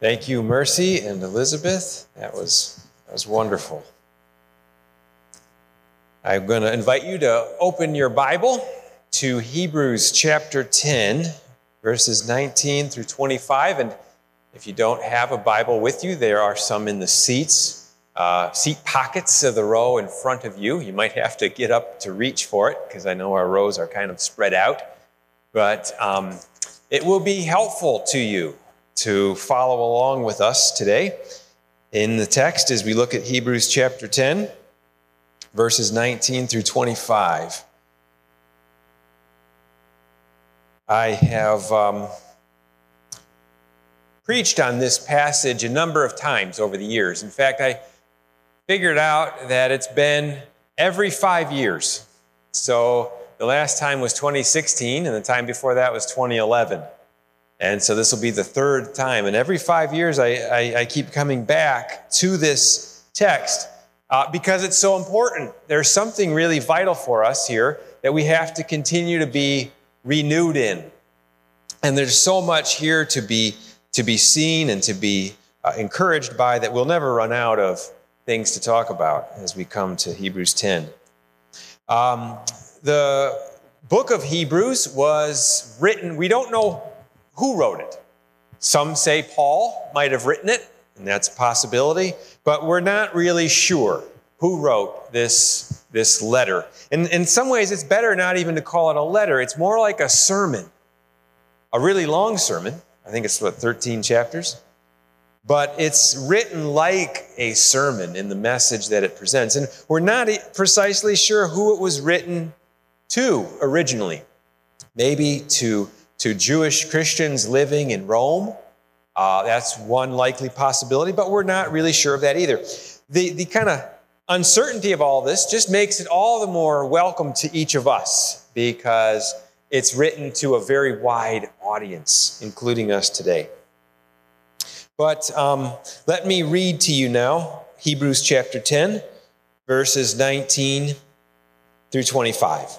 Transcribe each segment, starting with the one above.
Thank you, Mercy and Elizabeth. That was, that was wonderful. I'm going to invite you to open your Bible to Hebrews chapter 10, verses 19 through 25. And if you don't have a Bible with you, there are some in the seats, uh, seat pockets of the row in front of you. You might have to get up to reach for it because I know our rows are kind of spread out. But um, it will be helpful to you to follow along with us today in the text as we look at Hebrews chapter 10, verses 19 through 25. I have um, preached on this passage a number of times over the years. In fact, I figured out that it's been every five years. So the last time was 2016, and the time before that was 2011. And so this will be the third time. And every five years, I, I, I keep coming back to this text uh, because it's so important. There's something really vital for us here that we have to continue to be renewed in. And there's so much here to be, to be seen and to be uh, encouraged by that we'll never run out of things to talk about as we come to Hebrews 10. Um, the book of Hebrews was written, we don't know who wrote it. Some say Paul might have written it, and that's a possibility, but we're not really sure who wrote this, this letter. And in some ways, it's better not even to call it a letter, it's more like a sermon, a really long sermon. I think it's what, 13 chapters? But it's written like a sermon in the message that it presents. And we're not precisely sure who it was written to originally. Maybe to to Jewish Christians living in Rome. Uh, that's one likely possibility, but we're not really sure of that either. The, the kind of uncertainty of all this just makes it all the more welcome to each of us because it's written to a very wide audience, including us today. But um, let me read to you now Hebrews chapter 10, verses 19 through 25.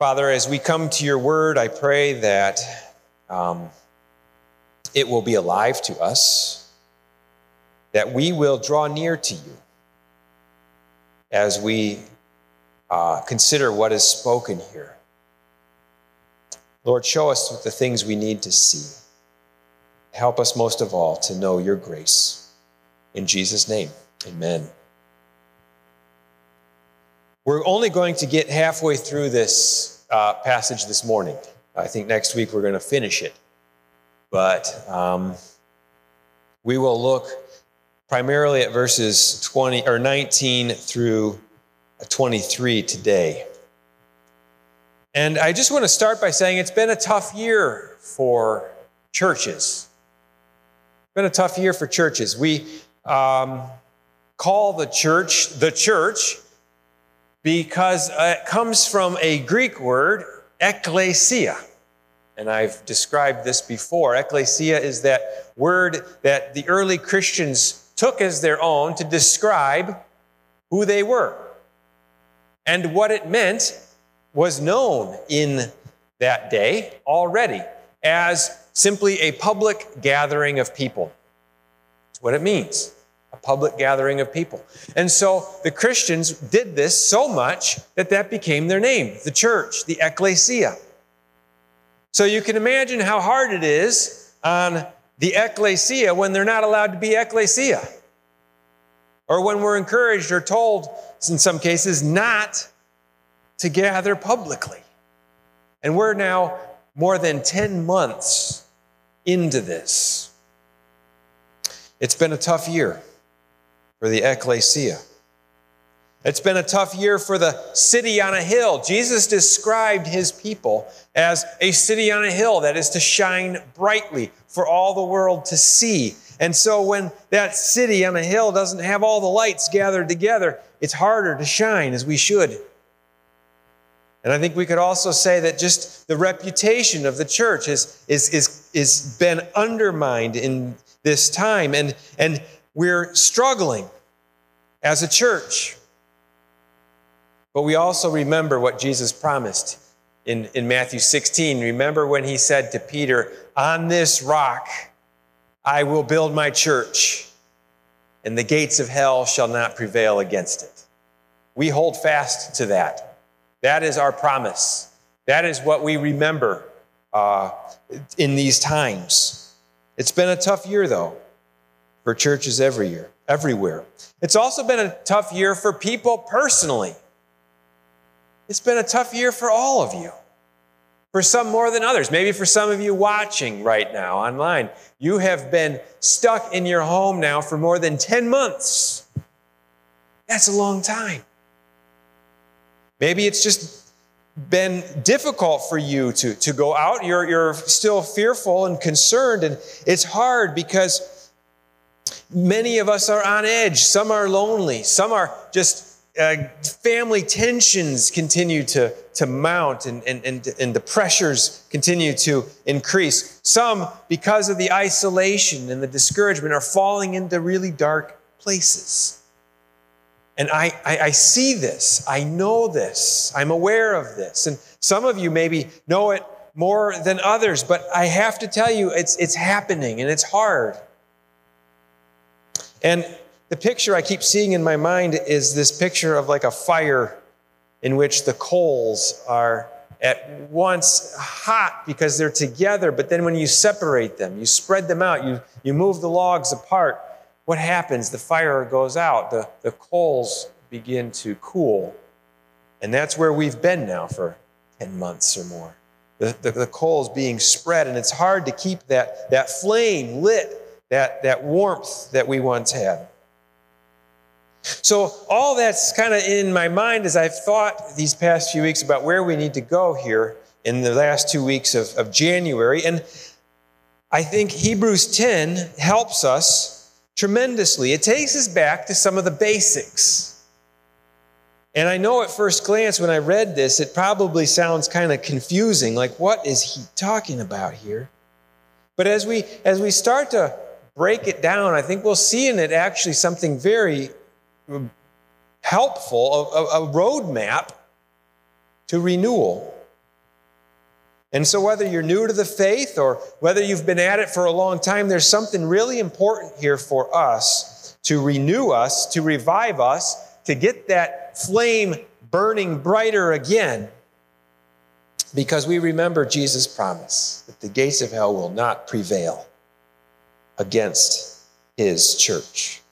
Father, as we come to your word, I pray that um, it will be alive to us, that we will draw near to you as we uh, consider what is spoken here. Lord, show us the things we need to see. Help us most of all to know your grace. In Jesus' name, amen. We're only going to get halfway through this uh, passage this morning. I think next week we're going to finish it. But um, we will look primarily at verses 20 or 19 through 23 today. And I just want to start by saying it's been a tough year for churches. It's been a tough year for churches. We um, call the church the church because uh, it comes from a Greek word, ekklesia. And I've described this before. Ekklesia is that word that the early Christians took as their own to describe who they were. And what it meant was known in that day already as simply a public gathering of people. That's what it means a public gathering of people. And so the Christians did this so much that that became their name, the church, the ecclesia. So you can imagine how hard it is on the ecclesia when they're not allowed to be ecclesia. Or when we're encouraged or told, in some cases, not to gather publicly. And we're now more than 10 months into this. It's been a tough year for the ecclesia. It's been a tough year for the city on a hill. Jesus described his people as a city on a hill that is to shine brightly for all the world to see. And so when that city on a hill doesn't have all the lights gathered together, it's harder to shine as we should. And I think we could also say that just the reputation of the church is, is, is, is been undermined in this time. And, and we're struggling as a church. But we also remember what Jesus promised in, in Matthew 16. Remember when he said to Peter, On this rock I will build my church, and the gates of hell shall not prevail against it. We hold fast to that. That is our promise. That is what we remember uh, in these times. It's been a tough year, though, for churches every year, everywhere. It's also been a tough year for people personally. It's been a tough year for all of you. For some more than others. Maybe for some of you watching right now online, you have been stuck in your home now for more than 10 months. That's a long time. Maybe it's just been difficult for you to, to go out. You're, you're still fearful and concerned, and it's hard because many of us are on edge. Some are lonely, some are just uh, family tensions continue to, to mount and, and, and, and the pressures continue to increase. Some, because of the isolation and the discouragement, are falling into really dark places. And I, I, I, see this. I know this. I'm aware of this. And some of you maybe know it more than others, but I have to tell you, it's, it's happening and it's hard. And the picture I keep seeing in my mind is this picture of like a fire in which the coals are at once hot because they're together, but then when you separate them, you spread them out, you, you move the logs apart, what happens? The fire goes out, the, the coals begin to cool. And that's where we've been now for 10 months or more. The, the, the coals being spread, and it's hard to keep that, that flame lit, that, that warmth that we once had. So, all that's kind of in my mind as I've thought these past few weeks about where we need to go here in the last two weeks of, of January. And I think Hebrews 10 helps us tremendously. It takes us back to some of the basics. And I know at first glance when I read this, it probably sounds kind of confusing. Like, what is he talking about here? But as we as we start to break it down, I think we'll see in it actually something very helpful, a, a roadmap to renewal. And so, whether you're new to the faith or whether you've been at it for a long time, there's something really important here for us to renew us, to revive us, to get that flame burning brighter again. Because we remember Jesus' promise that the gates of hell will not prevail against his church.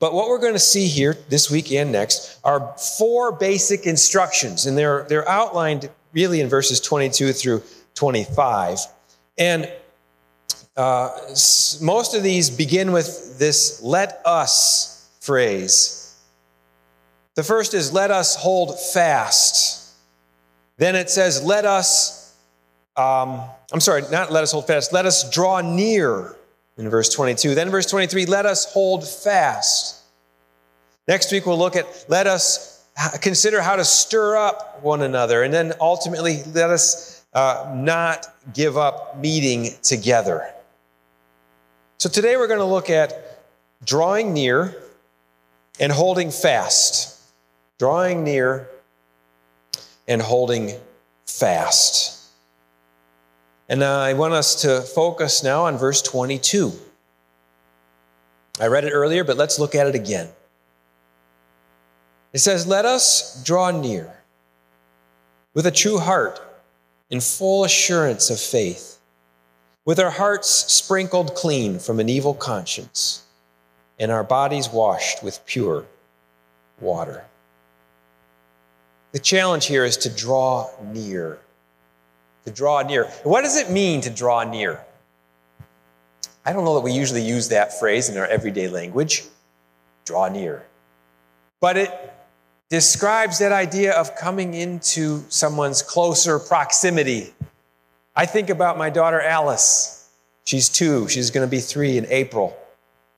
But what we're going to see here this week and next are four basic instructions, and they're, they're outlined really in verses 22 through 25. And uh, most of these begin with this let us phrase. The first is let us hold fast. Then it says let us, um, I'm sorry, not let us hold fast, let us draw near in verse 22. Then, verse 23, let us hold fast. Next week, we'll look at let us consider how to stir up one another. And then ultimately, let us uh, not give up meeting together. So today, we're going to look at drawing near and holding fast. Drawing near and holding fast. And I want us to focus now on verse 22. I read it earlier, but let's look at it again. It says, Let us draw near with a true heart in full assurance of faith with our hearts sprinkled clean from an evil conscience and our bodies washed with pure water. The challenge here is to draw near. To draw near. What does it mean to draw near? I don't know that we usually use that phrase in our everyday language draw near. But it describes that idea of coming into someone's closer proximity. I think about my daughter Alice. She's two, she's going to be three in April.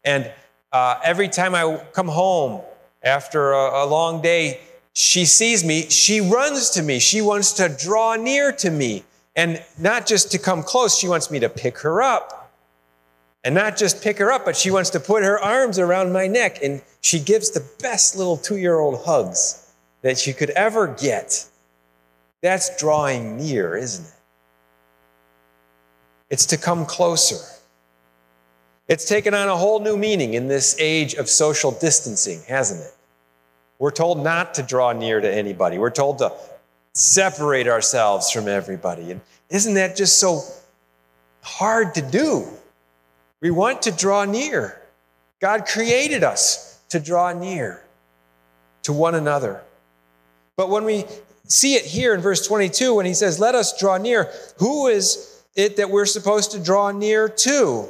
And uh, every time I come home after a, a long day, she sees me, she runs to me. She wants to draw near to me. And not just to come close, she wants me to pick her up. And not just pick her up, but she wants to put her arms around my neck. And she gives the best little two year old hugs that she could ever get. That's drawing near, isn't it? It's to come closer. It's taken on a whole new meaning in this age of social distancing, hasn't it? We're told not to draw near to anybody. We're told to separate ourselves from everybody. And isn't that just so hard to do? We want to draw near. God created us to draw near to one another. But when we see it here in verse 22, when he says, Let us draw near, who is it that we're supposed to draw near to?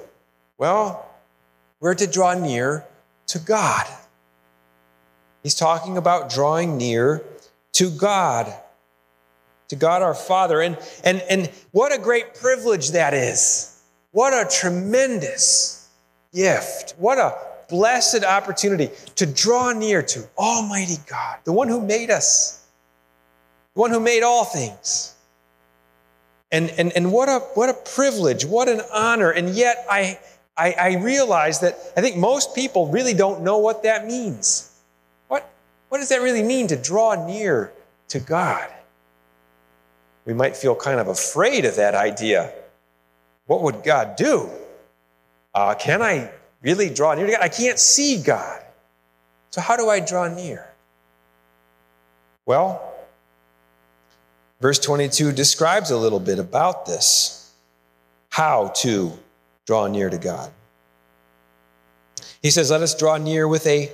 Well, we're to draw near to God. He's talking about drawing near to God, to God our Father. And, and, and what a great privilege that is. What a tremendous gift. What a blessed opportunity to draw near to Almighty God, the one who made us, the one who made all things. And, and, and what, a, what a privilege, what an honor. And yet, I, I, I realize that I think most people really don't know what that means. What does that really mean to draw near to God? We might feel kind of afraid of that idea. What would God do? Uh, can I really draw near to God? I can't see God. So, how do I draw near? Well, verse 22 describes a little bit about this how to draw near to God. He says, Let us draw near with a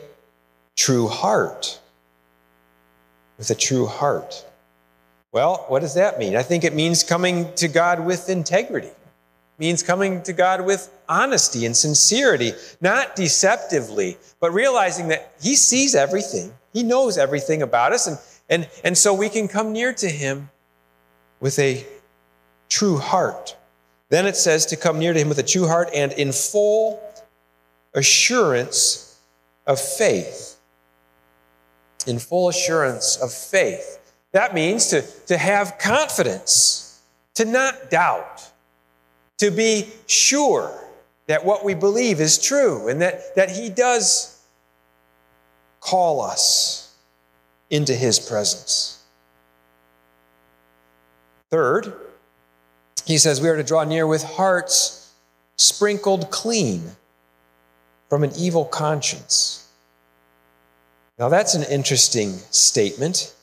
true heart with a true heart. Well, what does that mean? I think it means coming to God with integrity. It means coming to God with honesty and sincerity, not deceptively, but realizing that He sees everything. He knows everything about us. And, and, and so we can come near to Him with a true heart. Then it says to come near to Him with a true heart and in full assurance of faith in full assurance of faith. That means to, to have confidence, to not doubt, to be sure that what we believe is true and that, that He does call us into His presence. Third, he says we are to draw near with hearts sprinkled clean from an evil conscience. Now, that's an interesting statement.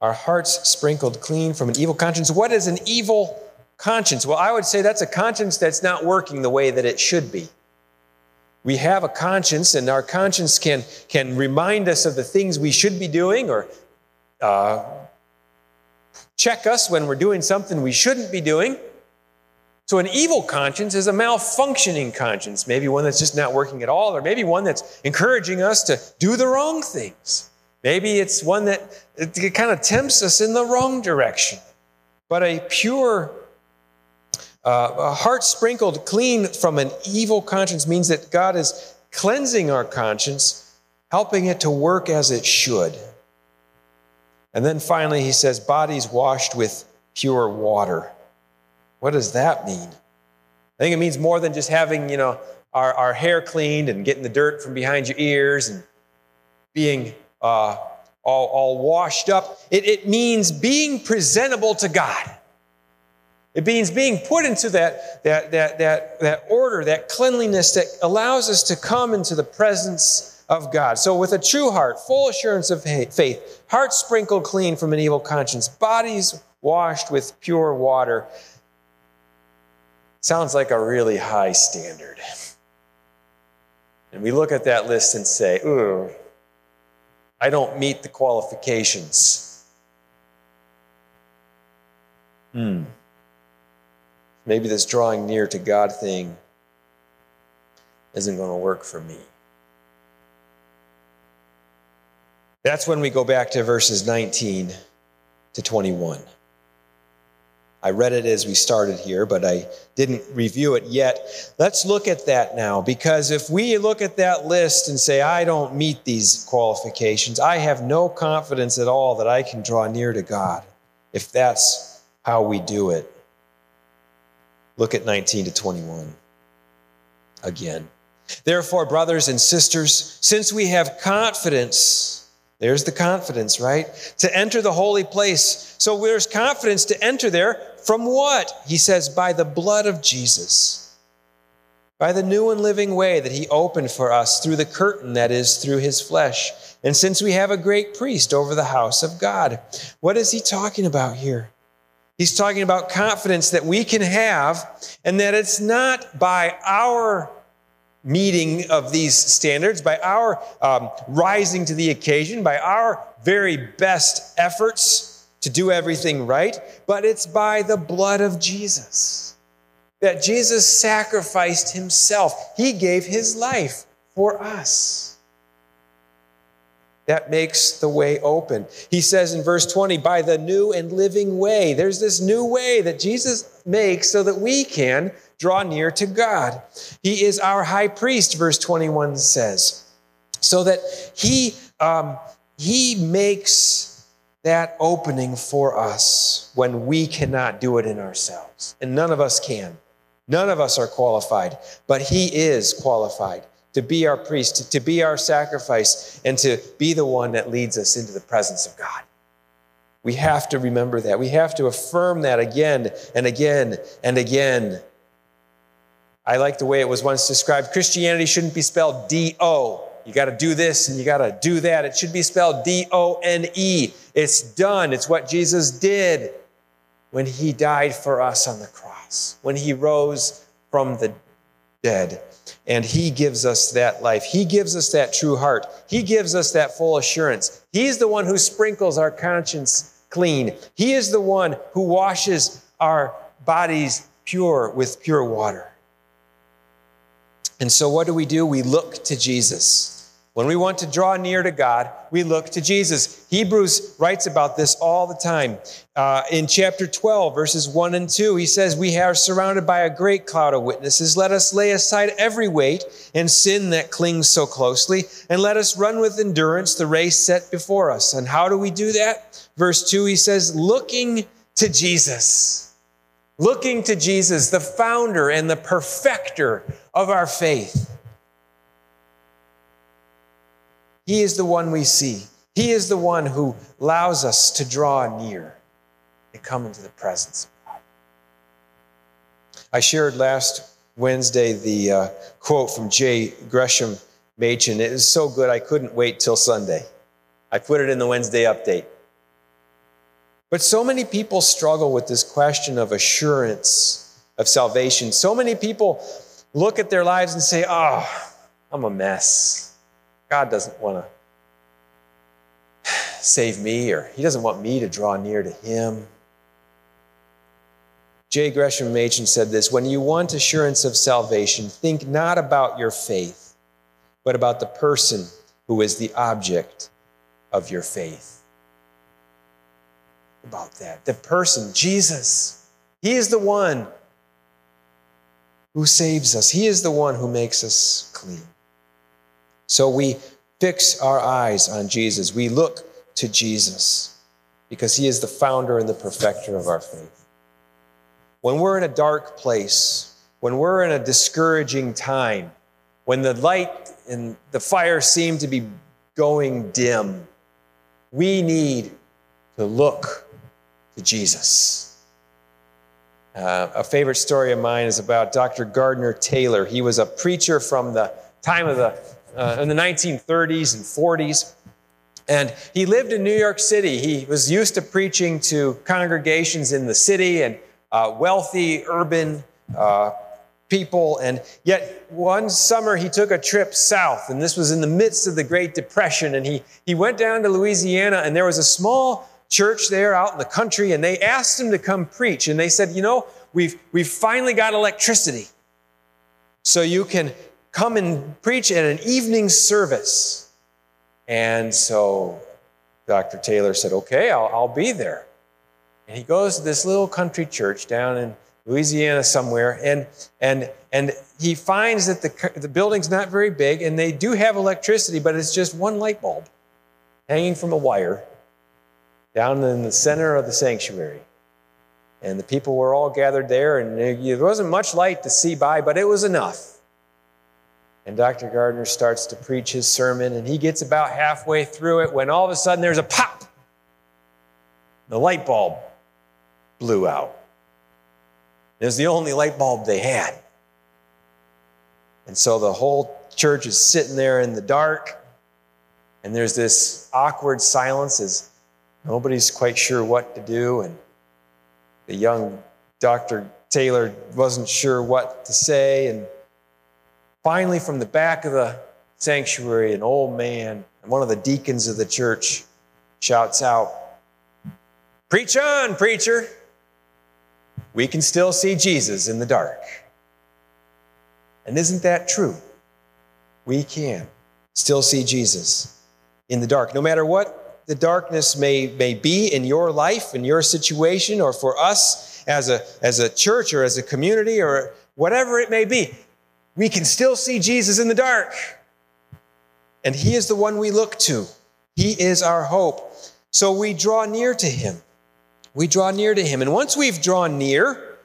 Our hearts sprinkled clean from an evil conscience. What is an evil conscience? Well, I would say that's a conscience that's not working the way that it should be. We have a conscience, and our conscience can, can remind us of the things we should be doing or uh, check us when we're doing something we shouldn't be doing. So, an evil conscience is a malfunctioning conscience, maybe one that's just not working at all, or maybe one that's encouraging us to do the wrong things. Maybe it's one that it kind of tempts us in the wrong direction. But a pure, uh, a heart sprinkled clean from an evil conscience means that God is cleansing our conscience, helping it to work as it should. And then finally, he says, bodies washed with pure water. What does that mean? I think it means more than just having, you know, our, our hair cleaned and getting the dirt from behind your ears and being uh, all, all washed up. It, it means being presentable to God. It means being put into that, that, that, that, that order, that cleanliness that allows us to come into the presence of God. So, with a true heart, full assurance of faith, heart sprinkled clean from an evil conscience, bodies washed with pure water, sounds like a really high standard. And we look at that list and say, ooh, I don't meet the qualifications. Hmm. Maybe this drawing near to God thing isn't going to work for me. That's when we go back to verses 19 to 21. I read it as we started here, but I didn't review it yet. Let's look at that now, because if we look at that list and say, I don't meet these qualifications, I have no confidence at all that I can draw near to God, if that's how we do it. Look at 19 to 21 again. Therefore, brothers and sisters, since we have confidence, there's the confidence, right? To enter the holy place. So there's confidence to enter there from what? He says, by the blood of Jesus. By the new and living way that he opened for us through the curtain that is through his flesh. And since we have a great priest over the house of God, what is he talking about here? He's talking about confidence that we can have, and that it's not by our meeting of these standards, by our um, rising to the occasion, by our very best efforts to do everything right, but it's by the blood of Jesus. That Jesus sacrificed himself, he gave his life for us. That makes the way open. He says in verse 20, by the new and living way. There's this new way that Jesus makes so that we can draw near to God. He is our high priest, verse 21 says, so that he, um, he makes that opening for us when we cannot do it in ourselves. And none of us can. None of us are qualified, but he is qualified to be our priest, to be our sacrifice, and to be the one that leads us into the presence of God. We have to remember that. We have to affirm that again and again and again I like the way it was once described. Christianity shouldn't be spelled D O. You got to do this and you got to do that. It should be spelled D O N E. It's done. It's what Jesus did when he died for us on the cross, when he rose from the dead. And he gives us that life. He gives us that true heart. He gives us that full assurance. He's the one who sprinkles our conscience clean. He is the one who washes our bodies pure with pure water. And so, what do we do? We look to Jesus. When we want to draw near to God, we look to Jesus. Hebrews writes about this all the time. Uh, in chapter 12, verses 1 and 2, he says, We are surrounded by a great cloud of witnesses. Let us lay aside every weight and sin that clings so closely, and let us run with endurance the race set before us. And how do we do that? Verse 2, he says, Looking to Jesus looking to Jesus, the founder and the perfecter of our faith. He is the one we see. He is the one who allows us to draw near and come into the presence of God. I shared last Wednesday the uh, quote from J. Gresham Machen. It is so good I couldn't wait till Sunday. I put it in the Wednesday update. But so many people struggle with this question of assurance of salvation. So many people look at their lives and say, Oh, I'm a mess. God doesn't want to save me, or He doesn't want me to draw near to Him. J. Gresham Machen said this When you want assurance of salvation, think not about your faith, but about the person who is the object of your faith about that. The person, Jesus, He is the one who saves us, He is the one who makes us clean. So we fix our eyes on Jesus. We look to Jesus because He is the founder and the perfecter of our faith. When we're in a dark place, when we're in a discouraging time, when the light and the fire seem to be going dim, we need to look to Jesus. Uh, a favorite story of mine is about Dr. Gardner Taylor. He was a preacher from the time of the uh, in the 1930s and 40s. And he lived in New York City. He was used to preaching to congregations in the city and uh, wealthy urban uh, people. And yet, one summer he took a trip south, and this was in the midst of the Great Depression. And he, he went down to Louisiana, and there was a small church there out in the country, and they asked him to come preach. And they said, You know, we've, we've finally got electricity. So you can come and preach at an evening service. And so Dr. Taylor said, Okay, I'll, I'll be there. And he goes to this little country church down in Louisiana somewhere, and, and, and he finds that the, the building's not very big, and they do have electricity, but it's just one light bulb hanging from a wire down in the center of the sanctuary. And the people were all gathered there, and there wasn't much light to see by, but it was enough. And Dr. Gardner starts to preach his sermon, and he gets about halfway through it when all of a sudden there's a pop. The light bulb blew out. It was the only light bulb they had. And so the whole church is sitting there in the dark, and there's this awkward silence as nobody's quite sure what to do. And the young Dr. Taylor wasn't sure what to say. And finally, from the back of the sanctuary, an old man, one of the deacons of the church, shouts out, Preach on, preacher! we can still see Jesus in the dark. And isn't that true? We can still see Jesus in the dark. No matter what the darkness may, may be in your life, in your situation, or for us as a, as a church or as a community or whatever it may be, we can still see Jesus in the dark. And He is the one we look to, He is our hope. So we draw near to Him we draw near to Him. And once we've drawn near,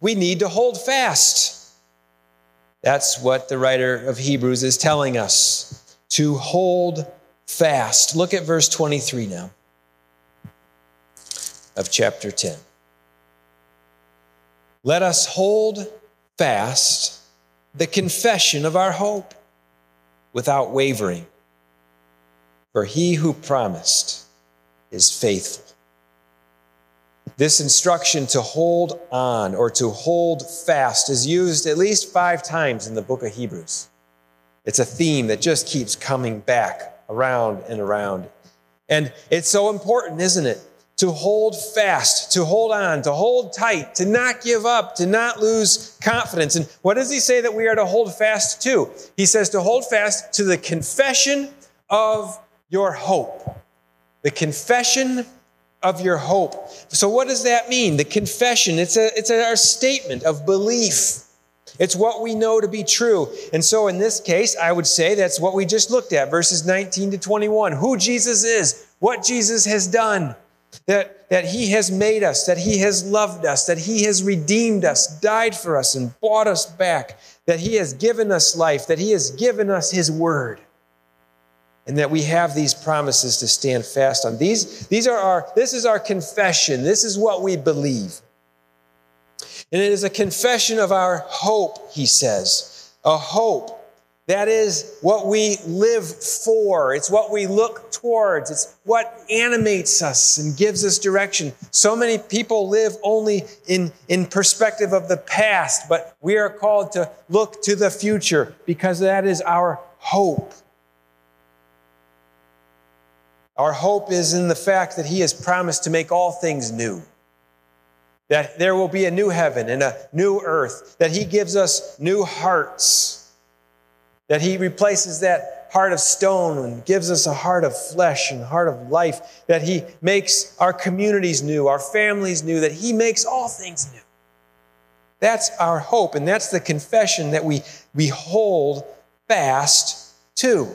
we need to hold fast. That's what the writer of Hebrews is telling us to hold fast. Look at verse 23 now of chapter 10. Let us hold fast the confession of our hope without wavering, for he who promised is faithful. This instruction to hold on or to hold fast is used at least five times in the book of Hebrews. It's a theme that just keeps coming back around and around. And it's so important, isn't it? To hold fast, to hold on, to hold tight, to not give up, to not lose confidence. And what does he say that we are to hold fast to? He says to hold fast to the confession of your hope. The confession of your hope. So, what does that mean? The confession, it's, a, it's our statement of belief. It's what we know to be true. And so, in this case, I would say that's what we just looked at verses 19 to 21 who Jesus is, what Jesus has done, that, that He has made us, that He has loved us, that He has redeemed us, died for us, and bought us back, that He has given us life, that He has given us His word and that we have these promises to stand fast on. These, these are our, this is our confession. This is what we believe. And it is a confession of our hope, he says. A hope. That is what we live for. It's what we look towards. It's what animates us and gives us direction. So many people live only in, in perspective of the past, but we are called to look to the future because that is our hope. Our hope is in the fact that He has promised to make all things new. That there will be a new heaven and a new earth. That He gives us new hearts. That He replaces that heart of stone and gives us a heart of flesh and heart of life. That He makes our communities new, our families new. That He makes all things new. That's our hope, and that's the confession that we, we hold fast to.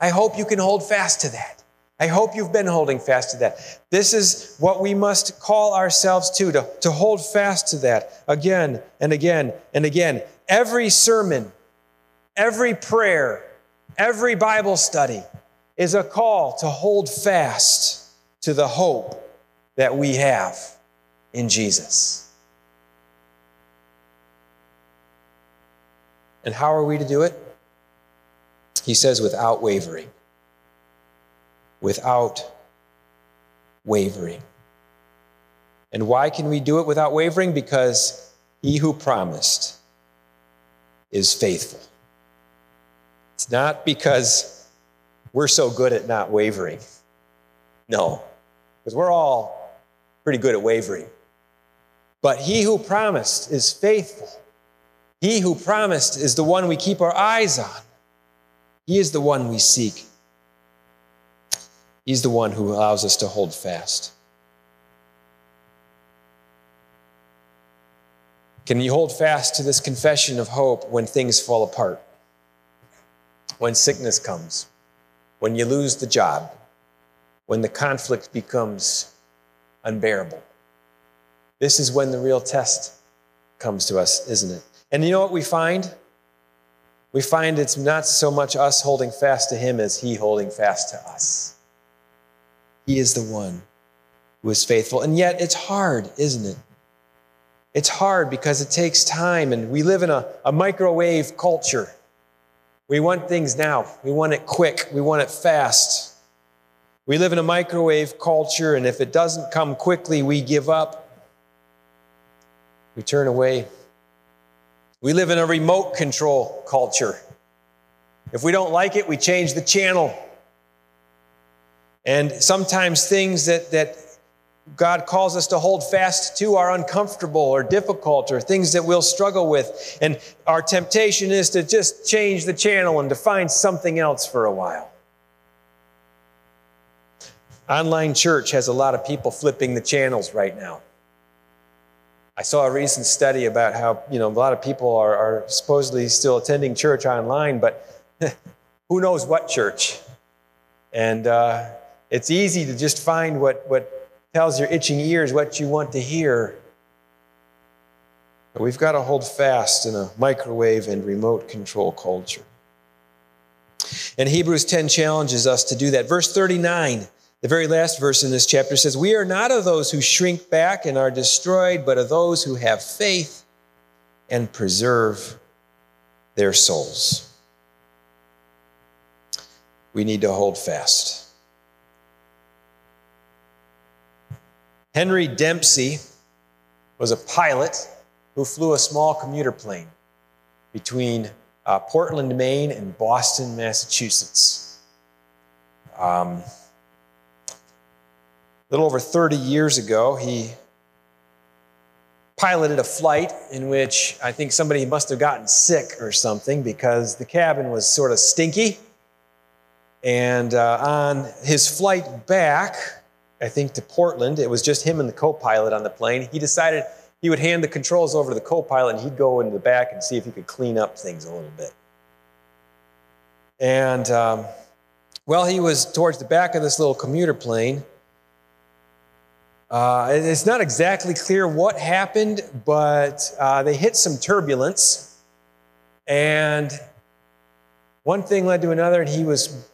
I hope you can hold fast to that. I hope you've been holding fast to that. This is what we must call ourselves to, to, to hold fast to that again and again and again. Every sermon, every prayer, every Bible study is a call to hold fast to the hope that we have in Jesus. And how are we to do it? He says, without wavering. Without wavering. And why can we do it without wavering? Because He who promised is faithful. Not because we're so good at not wavering. No, because we're all pretty good at wavering. But he who promised is faithful. He who promised is the one we keep our eyes on. He is the one we seek. He's the one who allows us to hold fast. Can you hold fast to this confession of hope when things fall apart? When sickness comes? When you lose the job? When the conflict becomes unbearable? This is when the real test comes to us, isn't it? And you know what we find? We find it's not so much us holding fast to Him as He holding fast to us. He is the one who is faithful. And yet it's hard, isn't it? It's hard because it takes time, and we live in a, a microwave culture. We want things now, we want it quick, we want it fast. We live in a microwave culture, and if it doesn't come quickly, we give up. We turn away. We live in a remote control culture. If we don't like it, we change the channel. And sometimes things that, that God calls us to hold fast to are uncomfortable or difficult or things that we'll struggle with. And our temptation is to just change the channel and to find something else for a while. Online church has a lot of people flipping the channels right now. I saw a recent study about how, you know, a lot of people are, are supposedly still attending church online, but who knows what church? And uh, it's easy to just find what, what tells your itching ears what you want to hear. But we've got to hold fast in a microwave and remote control culture. And Hebrews 10 challenges us to do that. Verse 39 the very last verse in this chapter says, We are not of those who shrink back and are destroyed, but of those who have faith and preserve their souls. We need to hold fast. Henry Dempsey was a pilot who flew a small commuter plane between uh, Portland, Maine, and Boston, Massachusetts. Um, a little over 30 years ago, he piloted a flight in which I think somebody must have gotten sick or something because the cabin was sort of stinky. And uh, on his flight back, I think to Portland, it was just him and the co pilot on the plane. He decided he would hand the controls over to the co pilot and he'd go into the back and see if he could clean up things a little bit. And um, well, he was towards the back of this little commuter plane uh, it's not exactly clear what happened, but uh, they hit some turbulence, and one thing led to another, and he was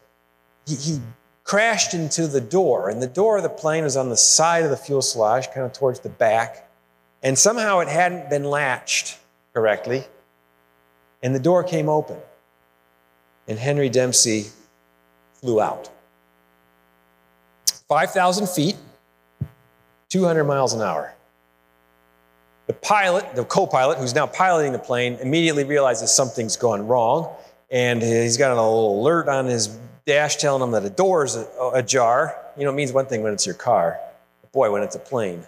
he, he crashed into the door, and the door of the plane was on the side of the fuselage, kind of towards the back, and somehow it hadn't been latched correctly, and the door came open, and Henry Dempsey flew out. 5,000 feet 200 miles an hour. The pilot, the co pilot, who's now piloting the plane, immediately realizes something's gone wrong. And he's got a little alert on his dash telling him that a door is ajar. You know, it means one thing when it's your car. But Boy, when it's a plane.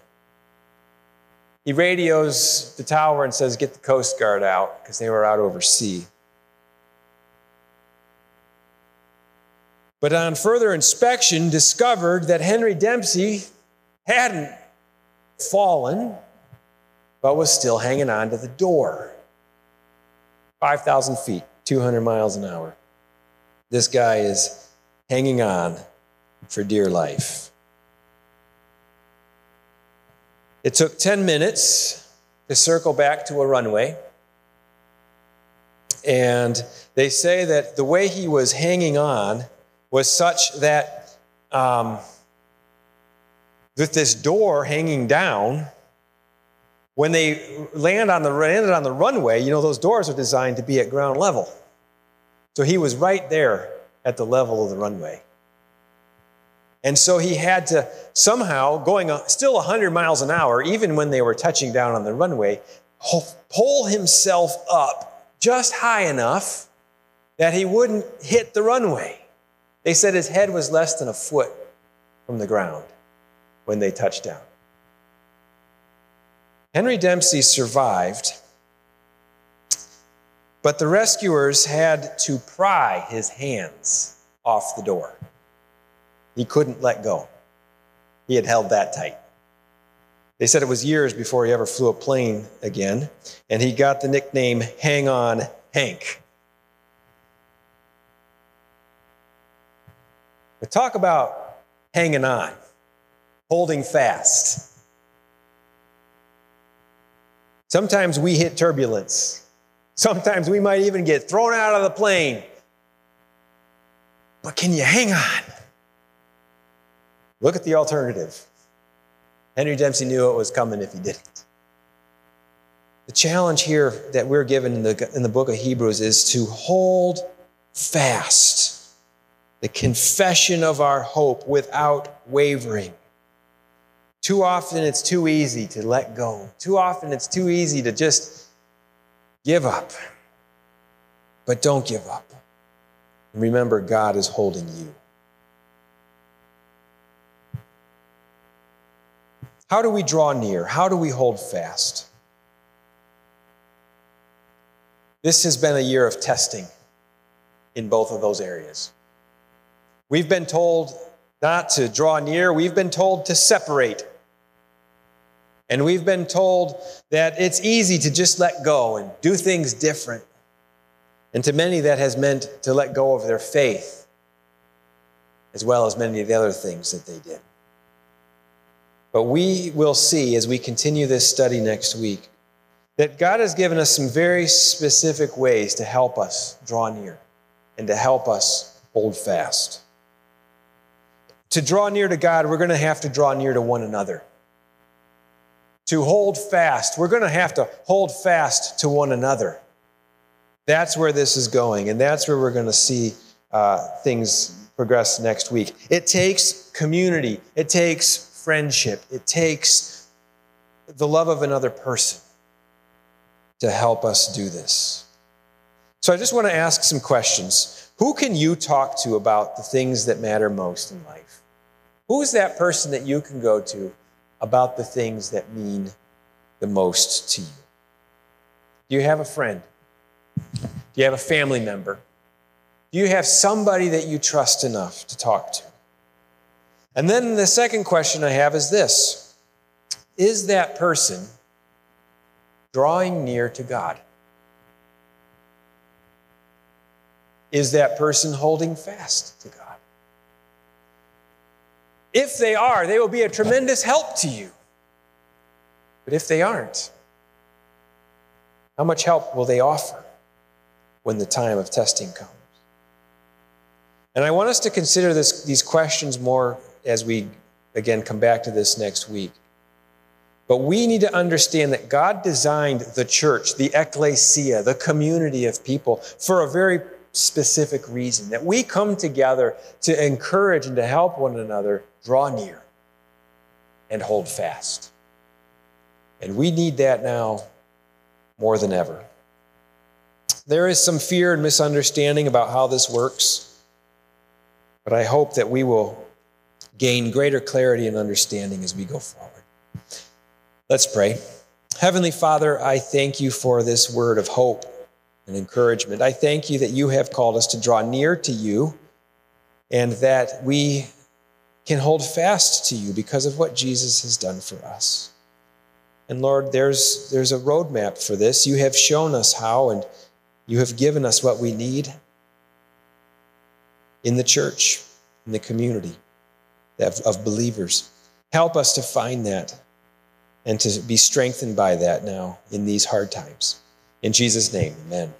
He radios the tower and says, Get the Coast Guard out, because they were out over sea. But on further inspection, discovered that Henry Dempsey hadn't fallen, but was still hanging on to the door. 5,000 feet, 200 miles an hour. This guy is hanging on for dear life. It took 10 minutes to circle back to a runway. And they say that the way he was hanging on was such that um, with this door hanging down. When they land on the, landed on the runway, you know, those doors are designed to be at ground level. So he was right there at the level of the runway. And so he had to somehow, going still 100 miles an hour, even when they were touching down on the runway, pull himself up just high enough that he wouldn't hit the runway. They said his head was less than a foot from the ground when they touched down. Henry Dempsey survived, but the rescuers had to pry his hands off the door. He couldn't let go. He had held that tight. They said it was years before he ever flew a plane again, and he got the nickname Hang On Hank. But talk about hanging on, holding fast. Sometimes we hit turbulence. Sometimes we might even get thrown out of the plane. But can you hang on? Look at the alternative. Henry Dempsey knew it was coming if he didn't. The challenge here that we're given in the, in the book of Hebrews is to hold fast the confession of our hope without wavering. Too often it's too easy to let go. Too often it's too easy to just give up. But don't give up. remember, God is holding you. How do we draw near? How do we hold fast? This has been a year of testing in both of those areas. We've been told not to draw near, we've been told to separate. And we've been told that it's easy to just let go and do things different. And to many, that has meant to let go of their faith, as well as many of the other things that they did. But we will see as we continue this study next week that God has given us some very specific ways to help us draw near and to help us hold fast. To draw near to God, we're going to have to draw near to one another. To hold fast, we're going to have to hold fast to one another. That's where this is going, and that's where we're going to see uh, things progress next week. It takes community, it takes friendship, it takes the love of another person to help us do this. So I just want to ask some questions. Who can you talk to about the things that matter most in life? Who is that person that you can go to about the things that mean the most to you? Do you have a friend? Do you have a family member? Do you have somebody that you trust enough to talk to? And then the second question I have is this Is that person drawing near to God? Is that person holding fast to God? If they are, they will be a tremendous help to you. But if they aren't, how much help will they offer when the time of testing comes? And I want us to consider this, these questions more as we, again, come back to this next week. But we need to understand that God designed the church, the ecclesia, the community of people, for a very specific reason that we come together to encourage and to help one another draw near and hold fast. And we need that now more than ever. There is some fear and misunderstanding about how this works, but I hope that we will gain greater clarity and understanding as we go forward. Let's pray. Heavenly Father, I thank you for this word of hope and encouragement. I thank you that you have called us to draw near to you and that we can hold fast to you because of what Jesus has done for us. And Lord, there's, there's a roadmap for this. You have shown us how, and you have given us what we need in the church, in the community of, of believers. Help us to find that and to be strengthened by that now in these hard times. In Jesus' name, amen.